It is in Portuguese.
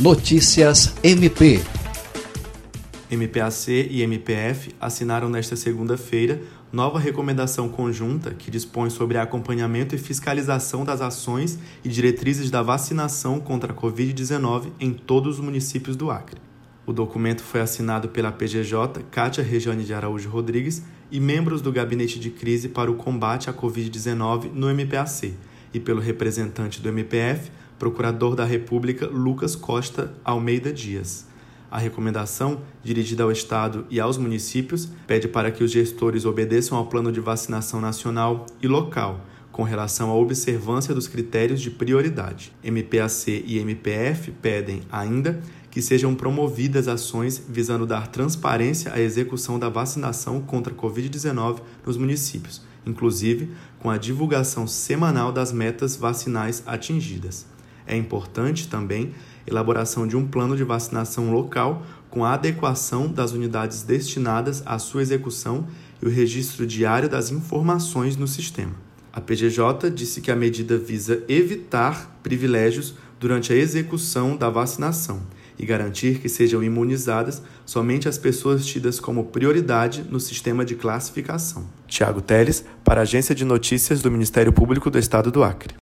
Notícias MP. MPAC e MPF assinaram nesta segunda-feira nova recomendação conjunta que dispõe sobre acompanhamento e fiscalização das ações e diretrizes da vacinação contra a Covid-19 em todos os municípios do Acre. O documento foi assinado pela PGJ, Kátia Regiane de Araújo Rodrigues e membros do Gabinete de Crise para o Combate à Covid-19 no MPAC e pelo representante do MPF, Procurador da República Lucas Costa Almeida Dias. A recomendação, dirigida ao Estado e aos municípios, pede para que os gestores obedeçam ao plano de vacinação nacional e local, com relação à observância dos critérios de prioridade. MPAC e MPF pedem, ainda, que sejam promovidas ações visando dar transparência à execução da vacinação contra a Covid-19 nos municípios, inclusive com a divulgação semanal das metas vacinais atingidas. É importante também elaboração de um plano de vacinação local com a adequação das unidades destinadas à sua execução e o registro diário das informações no sistema. A PGJ disse que a medida visa evitar privilégios durante a execução da vacinação e garantir que sejam imunizadas somente as pessoas tidas como prioridade no sistema de classificação. Tiago Teles, para a Agência de Notícias do Ministério Público do Estado do Acre.